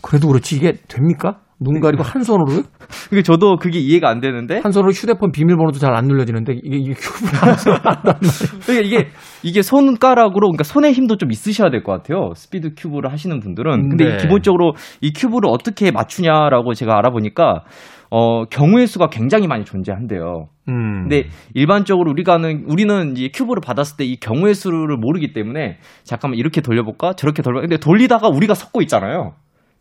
그래도 그렇지 이게 됩니까? 눈 가리고 한 손으로 그게 저도 그게 이해가 안 되는데 한 손으로 휴대폰 비밀번호도 잘 안 눌러지는데 이게 이게. 그러니까 이게 이게 손가락으로 그러니까 손에 힘도 좀 있으셔야 될 것 같아요. 스피드 큐브를 하시는 분들은. 근데 네. 이 기본적으로 이 큐브를 어떻게 맞추냐라고 제가 알아보니까 어 경우의 수가 굉장히 많이 존재한대요. 음. 근데 일반적으로 우리가 는 우리는 이제 큐브를 받았을 때 이 경우의 수를 모르기 때문에 잠깐만 이렇게 돌려볼까 저렇게 돌려. 근데 돌리다가 우리가 섞고 있잖아요.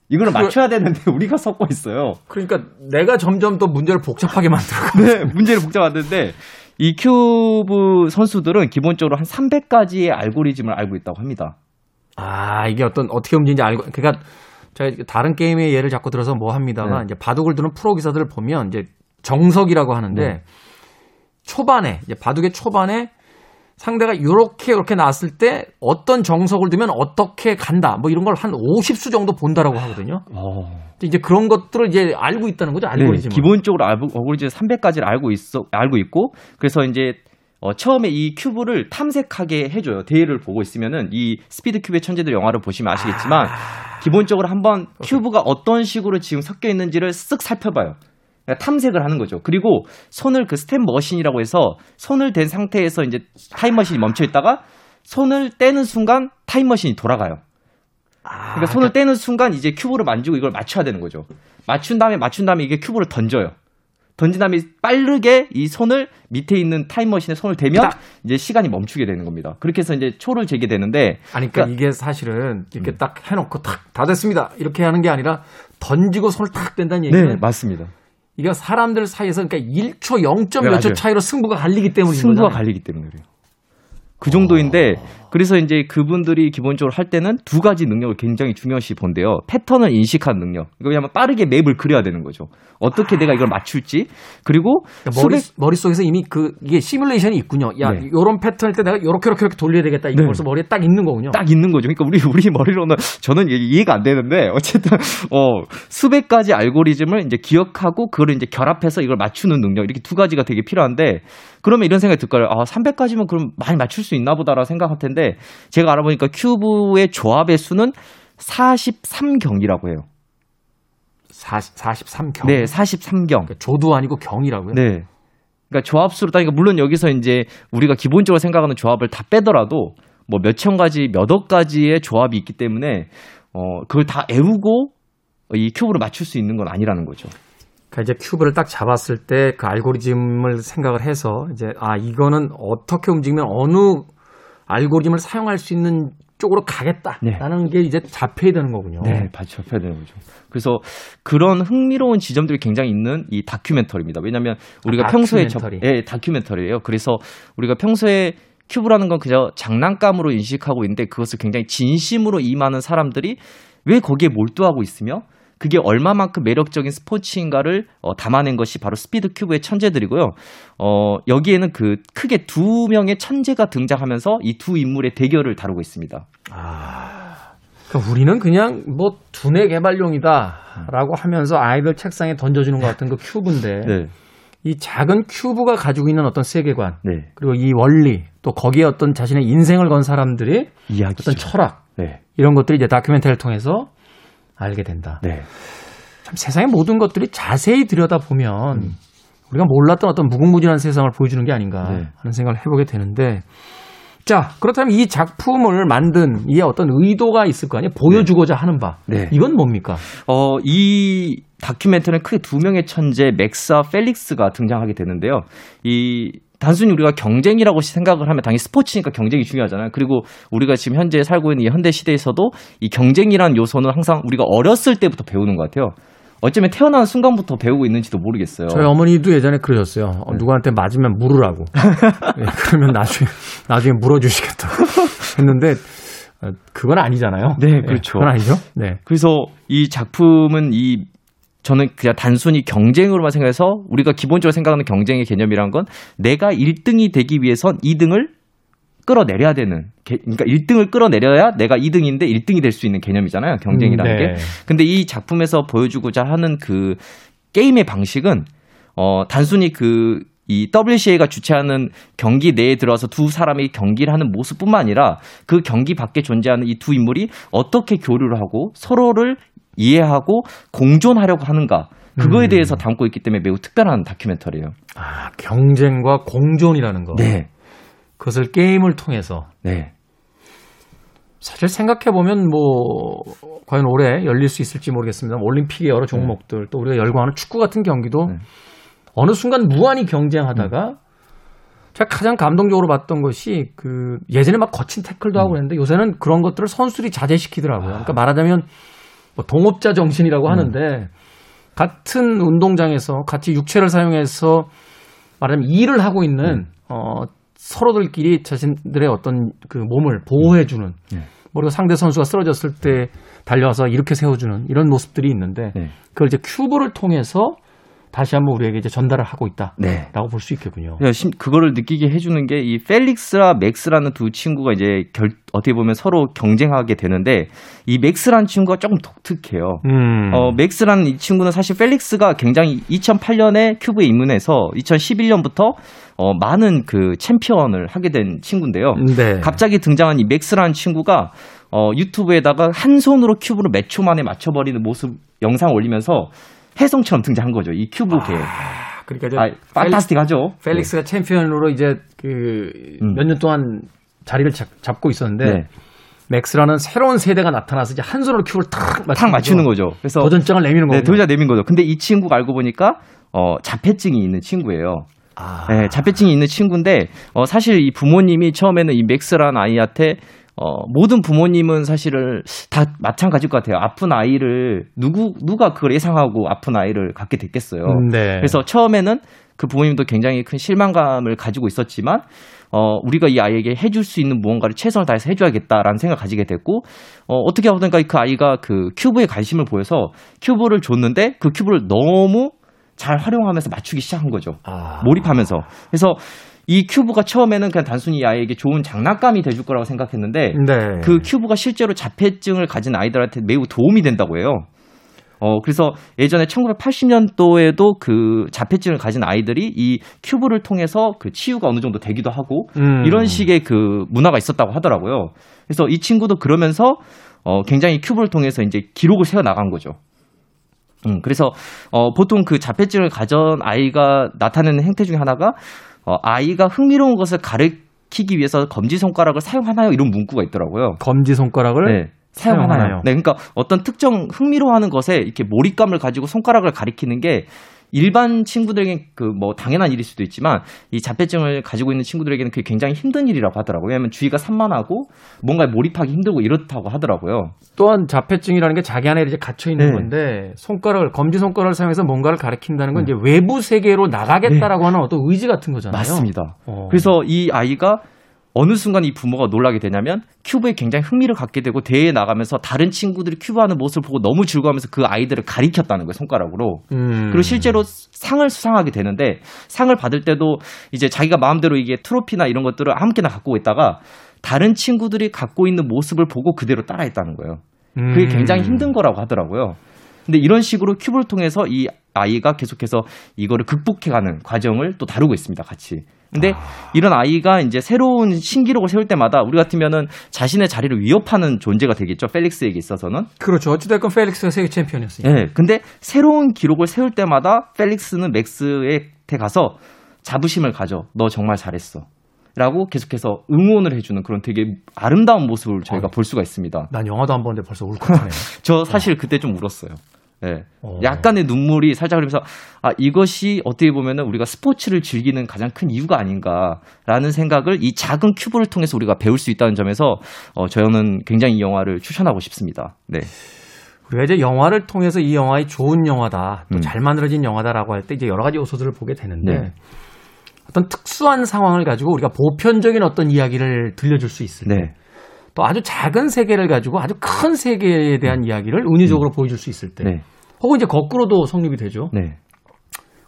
이거를 그걸- 맞춰야 되는데 우리가 섞고 있어요. 그러니까 내가 점점 더 문제를 복잡하게 만들어. 네, 문제를 복잡한데 이 큐브 선수들은 기본적으로 한 300가지의 알고리즘을 알고 있다고 합니다. 아 이게 어떤 어떻게 움직이는지 알고 그러니까 제가 다른 게임의 예를 자꾸 들어서 뭐 합니다만 네. 이제 바둑을 두는 프로 기사들을 보면 이제 정석이라고 하는데 네. 초반에 이제 바둑의 초반에 상대가 요렇게 이렇게 나왔을 때 어떤 정석을 두면 어떻게 간다 뭐 이런 걸 한 50수 정도 본다라고 하거든요. 이제 그런 것들을 이제 알고 있다는 거죠 알고리즘. 네, 기본적으로 알고, 알고리즘 300가지를 알고 있어 알고 있고 그래서 이제 어, 처음에 이 큐브를 탐색하게 해줘요. 대회를 보고 있으면은 이 스피드 큐브의 천재들 영화를 보시면 아시겠지만 기본적으로 한번 큐브가 어떤 식으로 지금 섞여 있는지를 쓱 살펴봐요. 그러니까 탐색을 하는 거죠. 그리고 손을 그 step machine이라고 해서 손을 댄 상태에서 이제 타임머신이 멈춰 있다가 손을 떼는 순간 타임머신이 돌아가요. 그러니까 손을 떼는 순간 이제 큐브를 만지고 이걸 맞춰야 되는 거죠. 맞춘 다음에 맞춘 다음에 이게 큐브를 던져요. 다음에 빠르게 이 손을 밑에 있는 타임머신에 손을 대면 딱. 이제 시간이 멈추게 되는 겁니다. 그렇게 해서 이제 초를 재게 되는데 아니 그러니까 이게 사실은 이렇게 딱 해놓고 탁 다 됐습니다 이렇게 하는 게 아니라 던지고 손을 탁 댄다는 얘기는 네 맞습니다. 이게 사람들 사이에서 그러니까 1초 0. 네, 몇초 맞아요. 차이로 승부가 갈리기 때문인 승부가 거잖아요. 갈리기 때문에 그래요. 그 정도인데 그래서 이제 그분들이 기본적으로 할 때는 두 가지 능력을 굉장히 중요시 본대요. 패턴을 인식하는 능력. 이거 왜냐면 빠르게 맵을 그려야 되는 거죠. 어떻게 내가 이걸 맞출지. 그리고 그러니까 머리, 수백- 머릿속에서 이미 그, 이게 시뮬레이션이 있군요. 야, 네. 요런 패턴 할때 내가 요렇게, 요렇게, 요렇게 돌려야 되겠다. 이게 네. 벌써 머리에 딱 있는 거군요. 딱 있는 거죠. 그러니까 우리 우리 머리로는 저는 이해- 이해가 안 되는데 어쨌든 어 수백 가지 알고리즘을 이제 기억하고 그걸 이제 결합해서 이걸 맞추는 능력 이렇게 두 가지가 되게 필요한데 그러면 이런 생각이 들 거예요. 아 300가지면 그럼 많이 맞출 수 있나 보다라고 생각할 텐데 제가 알아보니까 큐브의 조합의 수는 43경이라고 해요. 40, 43경. 네, 43경. 그러니까 조도 아니고 경이라고요? 네. 그러니까 조합수로 따니까 물론 여기서 이제 우리가 기본적으로 생각하는 조합을 다 빼더라도 뭐 몇천 가지, 몇억 가지의 조합이 있기 때문에 어 그걸 다 애우고 이 큐브를 맞출 수 있는 건 아니라는 거죠. 그러니까 이제 큐브를 딱 잡았을 때 그 알고리즘을 생각을 해서 이제 아, 이거는 어떻게 움직이면 어느 알고리즘을 사용할 수 있는 쪽으로 가겠다라는 게 이제 잡혀야 되는 거군요. 네, 받쳐야 되는 거죠. 그래서 그런 흥미로운 지점들이 굉장히 있는 이 다큐멘터리입니다. 왜냐하면 우리가 아, 평소에 접, 다큐멘터리. 예, 다큐멘터리예요. 그래서 우리가 평소에 큐브라는 건 그저 장난감으로 인식하고 있는데 그것을 굉장히 진심으로 임하는 사람들이 왜 거기에 몰두하고 있으며 그게 얼마만큼 매력적인 스포츠인가를 어, 담아낸 것이 바로 스피드 큐브의 천재들이고요. 어, 여기에는 그 크게 두 명의 천재가 등장하면서 이 두 인물의 대결을 다루고 있습니다. 그러니까 우리는 그냥 뭐 두뇌 개발용이다라고 하면서 아이들 책상에 던져주는 것 같은 그 큐브인데 네. 이 작은 큐브가 가지고 있는 어떤 세계관 네. 그리고 이 원리 또 거기에 어떤 자신의 인생을 건 사람들이 이야기죠. 어떤 철학 네. 이런 것들이 이제 다큐멘터리를 통해서 알게 된다. 네. 참 세상의 모든 것들이 자세히 들여다 보면 우리가 몰랐던 어떤 무궁무진한 세상을 보여주는 게 아닌가 네. 하는 생각을 해보게 되는데 자 그렇다면 이 작품을 만든 이에 어떤 의도가 있을 거 아니에요 보여주고자 하는 바 네. 이건 뭡니까? 어, 이 다큐멘터리는 크게 두 명의 천재 맥스와 펠릭스가 등장하게 되는데요. 이 단순히 우리가 경쟁이라고 생각을 하면 당연히 스포츠니까 경쟁이 중요하잖아요. 그리고 우리가 지금 현재 살고 있는 이 현대 시대에서도 이 경쟁이라는 요소는 항상 우리가 어렸을 때부터 배우는 것 같아요. 어쩌면 태어나는 순간부터 배우고 있는지도 모르겠어요. 저희 어머니도 예전에 그러셨어요. 네. 어, 누구한테 맞으면 물으라고. 예, 그러면 나중에 나중에 물어주시겠다 했는데 어, 그건 아니잖아요. 네, 예, 그렇죠. 그건 아니죠. 네. 그래서 이 작품은 이 저는 그냥 단순히 경쟁으로만 생각해서 우리가 기본적으로 생각하는 경쟁의 개념이란 건 내가 1등이 되기 위해선 2등을 끌어내려야 되는 개- 그러니까 1등을 끌어내려야 내가 2등인데 1등이 될 수 있는 개념이잖아요. 경쟁이라는 음, 네. 게. 근데 이 작품에서 보여주고자 하는 그 게임의 방식은 어 단순히 그이 WCA가 주최하는 경기 내에 들어와서 두 사람이 경기를 하는 모습뿐만 아니라 그 경기 밖에 존재하는 이 두 인물이 어떻게 교류를 하고 서로를 이해하고 공존하려고 하는가 그거에 음. 대해서 담고 있기 때문에 매우 특별한 다큐멘터리예요. 아, 경쟁과 공존이라는 거. 네, 그것을 게임을 통해서 네, 사실 생각해 보면 뭐 과연 올해 열릴 수 있을지 모르겠습니다. 올림픽의 여러 종목들 또 우리가 열광하는 축구 같은 경기도 네. 어느 순간 무한히 경쟁하다가 제가 가장 감동적으로 봤던 것이 그 예전에 막 거친 태클도 하고 그랬는데 요새는 그런 것들을 선수들이 자제시키더라고요. 그러니까 말하자면 뭐 동업자 정신이라고 하는데 같은 운동장에서 같이 육체를 사용해서 말하자면 일을 하고 있는 어 서로들끼리 자신들의 어떤 그 몸을 보호해주는 네. 뭐 상대 선수가 쓰러졌을 때 달려와서 이렇게 세워주는 이런 모습들이 있는데 네. 그걸 이제 큐브를 통해서 다시 한번 우리에게 이제 전달을 하고 있다라고 네. 볼수 있겠군요. 그러니까 심- 그거를 느끼게 해주는 게 이 펠릭스와 맥스라는 두 친구가 이제 결, 어떻게 보면 서로 경쟁하게 되는데 이 맥스라는 친구가 조금 독특해요. 음. 어, 맥스라는 이 친구는 사실 펠릭스가 굉장히 2008년에 큐브에 입문해서 2011년부터 어, 많은 그 챔피언을 하게 된 친구인데요. 네. 갑자기 등장한 이 맥스라는 친구가 어, 유튜브에다가 한 손으로 큐브를 몇 초 만에 맞춰버리는 모습 영상 올리면서 혜성처럼 등장한 거죠. 이 큐브계. 그러니까 이제 아, fantastic하죠. 펠릭스가 챔피언으로 이제 그몇 음. 년 동안 자리를 잡, 고 있었는데 네. 맥스라는 새로운 세대가 나타나서 이제 한 손으로 큐브를 탁 탁 맞추는 거죠. 그래서 도전장을 내미는 네, 거고. 도전장 내민 거죠. 근데 이 친구가 알고 보니까 어, 자폐증이 있는 친구예요. 아. 네, 자폐증이 있는 친구인데 어, 사실 이 부모님이 처음에는 이 맥스라는 아이한테 어, 모든 부모님은 사실을 다 마찬가지일 것 같아요. 아픈 아이를 누구 누가 그걸 예상하고 아픈 아이를 갖게 됐겠어요. 네. 그래서 처음에는 그 부모님도 굉장히 큰 실망감을 가지고 있었지만 어, 우리가 이 아이에게 해줄 수 있는 무언가를 최선을 다해서 해줘야겠다라는 생각을 가지게 됐고 어, 어떻게 하든가 그 아이가 그 큐브에 관심을 보여서 큐브를 줬는데 그 큐브를 너무 잘 활용하면서 맞추기 시작한 거죠. 아. 몰입하면서. 그래서 이 큐브가 처음에는 그냥 단순히 이 아이에게 좋은 장난감이 돼줄 거라고 생각했는데 네. 그 큐브가 실제로 자폐증을 가진 아이들한테 매우 도움이 된다고 해요. 어, 그래서 예전에 1980년도에도 그 자폐증을 가진 아이들이 이 큐브를 통해서 그 치유가 어느 정도 되기도 하고 음. 이런 식의 그 문화가 있었다고 하더라고요. 그래서 이 친구도 그러면서 어, 굉장히 큐브를 통해서 이제 기록을 세워 나간 거죠. 음, 그래서 어, 보통 그 자폐증을 가진 아이가 나타내는 행태 중에 하나가 어, 아이가 흥미로운 것을 가르치기 위해서 검지 손가락을 사용하나요? 이런 문구가 있더라고요. 검지 손가락을 네. 사용하나요? 사용하나요? 네, 그러니까 어떤 특정 흥미로워하는 것에 이렇게 몰입감을 가지고 손가락을 가리키는 게 일반 친구들에게 그 뭐 당연한 일일 수도 있지만 이 자폐증을 가지고 있는 친구들에게는 그게 굉장히 힘든 일이라고 하더라고요. 왜냐하면 주의가 산만하고 뭔가에 몰입하기 힘들고 이렇다고 하더라고요. 또한 자폐증이라는 게 자기 안에 이제 갇혀 있는 네. 건데 손가락을 검지 손가락을 사용해서 뭔가를 가리킨다는 건 네. 이제 외부 세계로 나가겠다라고 하는 어떤 의지 같은 거잖아요. 맞습니다. 어. 그래서 이 아이가 어느 순간 이 부모가 놀라게 되냐면 큐브에 굉장히 흥미를 갖게 되고 대회에 나가면서 다른 친구들이 큐브 하는 모습을 보고 너무 즐거워하면서 그 아이들을 가리켰다는 거예요, 손가락으로. 음. 그리고 실제로 상을 수상하게 되는데 상을 받을 때도 이제 자기가 마음대로 이게 트로피나 이런 것들을 아무렇게나 갖고 있다가 다른 친구들이 갖고 있는 모습을 보고 그대로 따라했다는 거예요. 그게 음. 굉장히 힘든 거라고 하더라고요. 근데 이런 식으로 큐브를 통해서 이 아이가 계속해서 이거를 극복해가는 과정을 또 다루고 있습니다, 같이. 근데 이런 아이가 이제 새로운 신기록을 세울 때마다 우리 같으면은 자신의 자리를 위협하는 존재가 되겠죠, 펠릭스에게 있어서는. 그렇죠. 어찌됐건 펠릭스가 세계 챔피언이었으니까. 예. 근데 새로운 기록을 세울 때마다 펠릭스는 맥스의 가서 자부심을 가져. 너 정말 잘했어. 라고 계속해서 응원을 해주는 그런 되게 아름다운 모습을 저희가 어. 볼 수가 있습니다. 난 영화도 안 보는데 벌써 울컥하네. 저 사실 그때 좀 울었어요. 예. 어. 약간의 눈물이 살짝 흐르면서 아 이것이 어떻게 보면은 우리가 스포츠를 즐기는 가장 큰 이유가 아닌가라는 생각을 이 작은 큐브를 통해서 우리가 배울 수 있다는 점에서 어 저는 굉장히 이 영화를 추천하고 싶습니다. 네. 우리가 이제 영화를 통해서 이 영화의 좋은 영화다, 또 음. 잘 만들어진 영화다라고 할 때 이제 여러 가지 요소들을 보게 되는데 네. 어떤 특수한 상황을 가지고 우리가 보편적인 어떤 이야기를 들려줄 수 있을 때, 네. 또 아주 작은 세계를 가지고 아주 큰 세계에 대한 이야기를 은유적으로 보여줄 수 있을 때, 음. 네. 혹은 이제 거꾸로도 성립이 되죠. 네.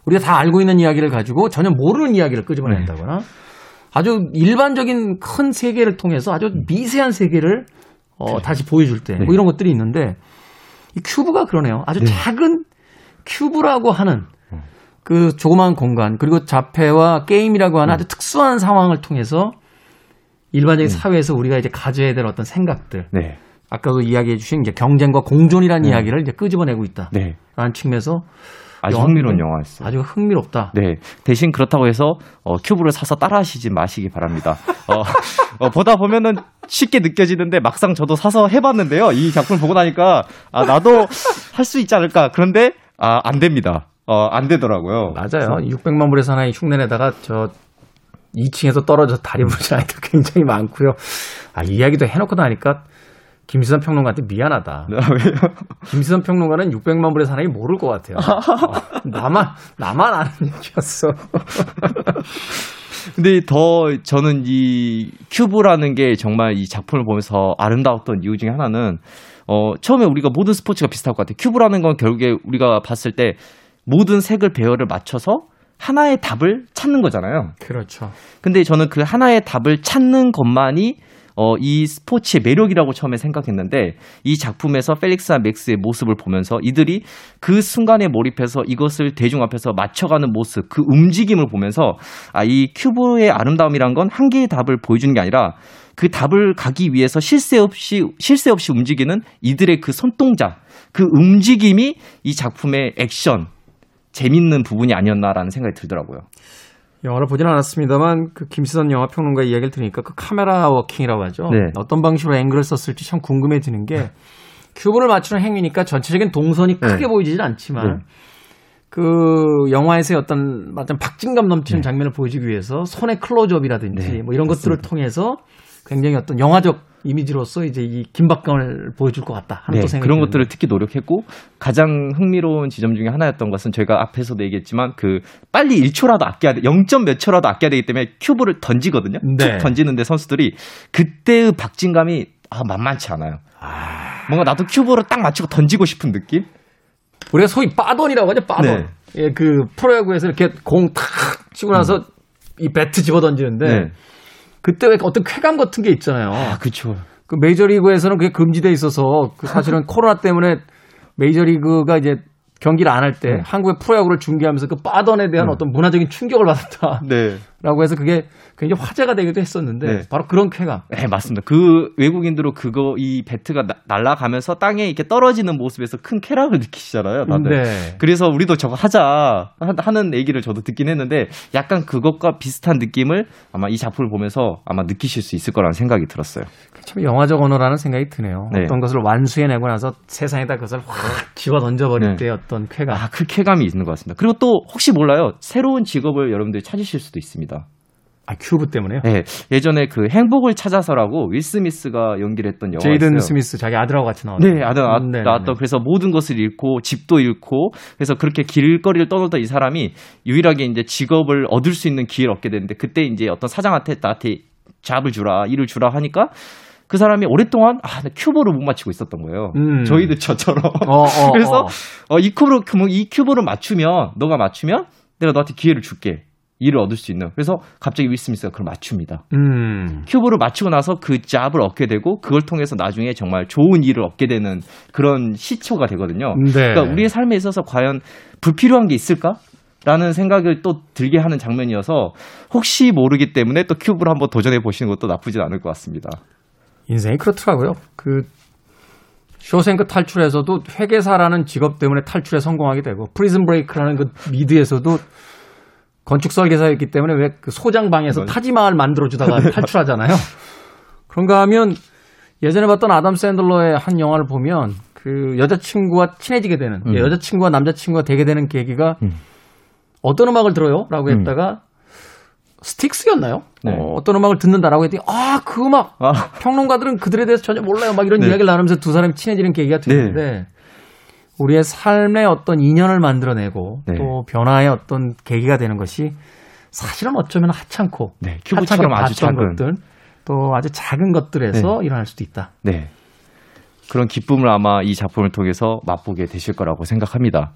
우리가 다 알고 있는 이야기를 가지고 전혀 모르는 이야기를 네. 끄집어낸다거나 아주 일반적인 큰 세계를 통해서 아주 음. 미세한 세계를 어, 다시 보여줄 때뭐 네. 이런 것들이 있는데 이 큐브가 그러네요. 아주 작은 큐브라고 하는 어. 그 조그마한 공간 그리고 자폐와 게임이라고 음. 하는 아주 특수한 상황을 통해서 일반적인 네. 사회에서 우리가 이제 가져야 될 어떤 생각들 네. 아까도 이야기해 주신 이제 경쟁과 공존이라는 이야기를 이제 끄집어내고 있다라는 네. 측면에서 아주 영화- 흥미로운 영화였어요. 아주 흥미롭다. 네. 대신 그렇다고 해서 어, 큐브를 사서 따라하시지 마시기 바랍니다. 어, 어, 보다 보면은 쉽게 느껴지는데 막상 저도 사서 해봤는데요. 이 작품을 보고 나니까 아, 나도 할 수 있지 않을까. 그런데 아, 안 됩니다. 어, 안 되더라고요. 맞아요. 600만 불의 사나이 흉내내다가 저 2층에서 떨어져 다리 부러진 아이들 굉장히 많고요. 아, 이 이야기도 해놓고 나니까 김수선 평론가한테 미안하다. 네, 왜요? 김수선 평론가는 600만 불의 사나이 모를 것 같아요. 어, 나만, 나만 아는 얘기였어. 근데 더 저는 이 큐브라는 게 정말 이 작품을 보면서 아름다웠던 이유 중에 하나는 어 처음에 우리가 모든 스포츠가 비슷할 것 같아요. 큐브라는 건 결국에 우리가 봤을 때 모든 색을 배열을 맞춰서 하나의 답을 찾는 거잖아요. 그렇죠. 근데 저는 그 하나의 답을 찾는 것만이 어, 이 스포츠의 매력이라고 처음에 생각했는데 이 작품에서 펠릭스와 맥스의 모습을 보면서 이들이 그 순간에 몰입해서 이것을 대중 앞에서 맞춰가는 모습, 그 움직임을 보면서 아, 이 큐브의 아름다움이란 건 한 개의 답을 보여주는 게 아니라 그 답을 가기 위해서 실세 없이, 실세 없이 움직이는 이들의 그 손동작, 그 움직임이 이 작품의 액션, 재밌는 부분이 아니었나라는 생각이 들더라고요. 영화를 보진 않았습니다만 그 김수선 영화 평론가 이야기를 들으니까 그 카메라 워킹이라고 하죠. 네. 어떤 방식으로 앵글을 썼을지 참 궁금해지는 게 큐브를 맞추는 행위니까 전체적인 동선이 크게 네. 보이지는 않지만 네. 그 영화에서의 어떤 어떤 박진감 넘치는 장면을 보여주기 위해서 손의 클로즈업이라든지 네, 뭐 이런 것들을 통해서 굉장히 어떤 영화적 이미지로서 이제 이 긴박감을 보여줄 것 같다 하는 네, 그런. 것들을 특히 노력했고 가장 흥미로운 지점 중에 하나였던 것은 저희가 앞에서도 얘기했지만 그 빨리 1초라도 아껴야 돼. 0. 몇 초라도 아껴야 되기 때문에 큐브를 던지거든요. 네. 툭 던지는데 선수들이 그때의 박진감이 아 만만치 않아요. 뭔가 나도 큐브를 딱 맞추고 던지고 싶은 느낌? 우리가 소위 빠돈이라고 하죠, 빠돈. 네. 예, 그 프로야구에서 이렇게 공 탁 치고 나서 이 배트 집어 던지는데 네. 그때 왜 어떤 쾌감 같은 게 있잖아요. 아, 그쵸. 그 메이저리그에서는 그게 금지돼 있어서 그 사실은 코로나 때문에 메이저리그가 이제 경기를 안 할때 네. 한국의 프로야구를 중계하면서 그 빠던에 대한 어떤 문화적인 충격을 받았다 라고 네. 해서 그게 굉장히 화제가 되기도 했었는데 네. 바로 그런 쾌감. 네, 맞습니다. 그 외국인들은 그거 이 배트가 나- 날아가면서 땅에 이렇게 떨어지는 모습에서 큰 쾌락을 느끼시잖아요. 다들. 네. 그래서 우리도 저거 하자 하- 하는 얘기를 저도 듣긴 했는데 약간 그것과 비슷한 느낌을 아마 이 작품을 보면서 아마 느끼실 수 있을 거라는 생각이 들었어요. 참 영화적 언어라는 생각이 드네요. 네. 어떤 것을 완수해내고 나서 세상에다 그것을 확 집어 던져버릴 네. 때 어떤 쾌감. 아, 그 쾌감이 있는 것 같습니다. 그리고 또 혹시 몰라요. 새로운 직업을 여러분들이 찾으실 수도 있습니다. 아, 큐브 때문에요? 네, 예전에 그 행복을 찾아서라고 윌 스미스가 연기를 했던 영화가 제이든. 스미스 자기 아들하고 같이 나왔죠. 네, 아들 나, 음, 네, 나왔던 네. 그래서 모든 것을 잃고 집도 잃고 그래서 그렇게 길거리를 떠돌던 이 사람이 유일하게 이제 직업을 얻을 수 있는 기회를 얻게 되는데 그때 이제 어떤 사장한테 나한테 job을 주라 일을 주라 하니까 그 사람이 오랫동안 아, 나 큐브를 못 맞추고 있었던 거예요. 음. 저희들 저처럼. 어, 어, 그래서 어. 어, 이 큐브를 그러면 이 큐브를 맞추면 너가 맞추면 내가 너한테 기회를 줄게. 일을 얻을 수 있는. 그래서 갑자기 윌 스미스가 그걸 맞춥니다. 음. 큐브를 맞추고 나서 그 job을 얻게 되고 그걸 통해서 나중에 정말 좋은 일을 얻게 되는 그런 시초가 되거든요. 네. 그러니까 우리의 삶에 있어서 과연 불필요한 게 있을까? 라는 생각을 또 들게 하는 장면이어서 혹시 모르기 때문에 또 큐브를 한번 도전해 보시는 것도 나쁘진 않을 것 같습니다. 인생이 그렇더라고요. 그 쇼생크 탈출에서도 회계사라는 직업 때문에 탈출에 성공하게 되고 프리즌 브레이크라는 그 미드에서도 건축 설계사였기 때문에 왜 그 소장방에서. 타지마을 만들어주다가 탈출하잖아요. 그런가 하면 예전에 봤던 아담 샌들러의 한 영화를 보면 그 여자친구와 친해지게 되는 음. 여자친구와 남자친구가 되게 되는 계기가 음. 어떤 음악을 들어요? 라고 음. 했다가 스틱스였나요? 네. 어, 떤 음악을 듣는다라고 했더니 아 그 음악 아, 평론가들은 그들에 대해서 전혀 몰라요. 막 이런 네. 이야기를 나누면서 두 사람이 친해지는 계기가 되는데 우리의 삶의 어떤 인연을 만들어내고 네. 또 변화의 어떤 계기가 되는 것이 사실은 어쩌면 하찮고 네. 하찮게 아주 작은. 것들 또 아주 작은 것들에서 일어날 수도 있다. 네. 그런 기쁨을 아마 이 작품을 통해서 맛보게 되실 거라고 생각합니다.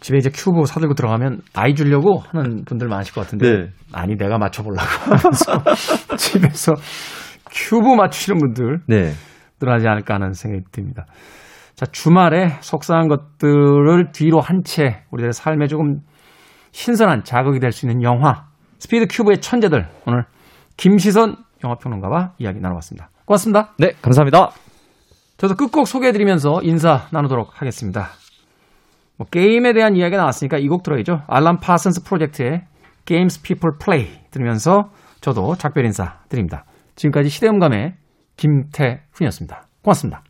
집에 이제 큐브 사들고 들어가면 아이 주려고 하는 분들 많으실 것 같은데 네. 아니 내가 맞춰보려고 하면서 집에서 큐브 맞추시는 분들 네. 늘어나지 않을까 하는 생각이 듭니다. 자, 주말에 속상한 것들을 뒤로 한 채 우리들의 삶에 조금 신선한 자극이 될 수 있는 영화 스피드 큐브의 천재들 오늘 김시선 영화평론가와 이야기 나눠봤습니다. 고맙습니다. 네, 감사합니다. 저도 끝곡 소개해드리면서 인사 나누도록 하겠습니다. 뭐 게임에 대한 이야기가 나왔으니까 이 곡 들어야죠. 알란 파슨스 프로젝트의 Games People Play 들으면서 저도 작별 인사 드립니다. 지금까지 시대음감의 김태훈이었습니다. 고맙습니다.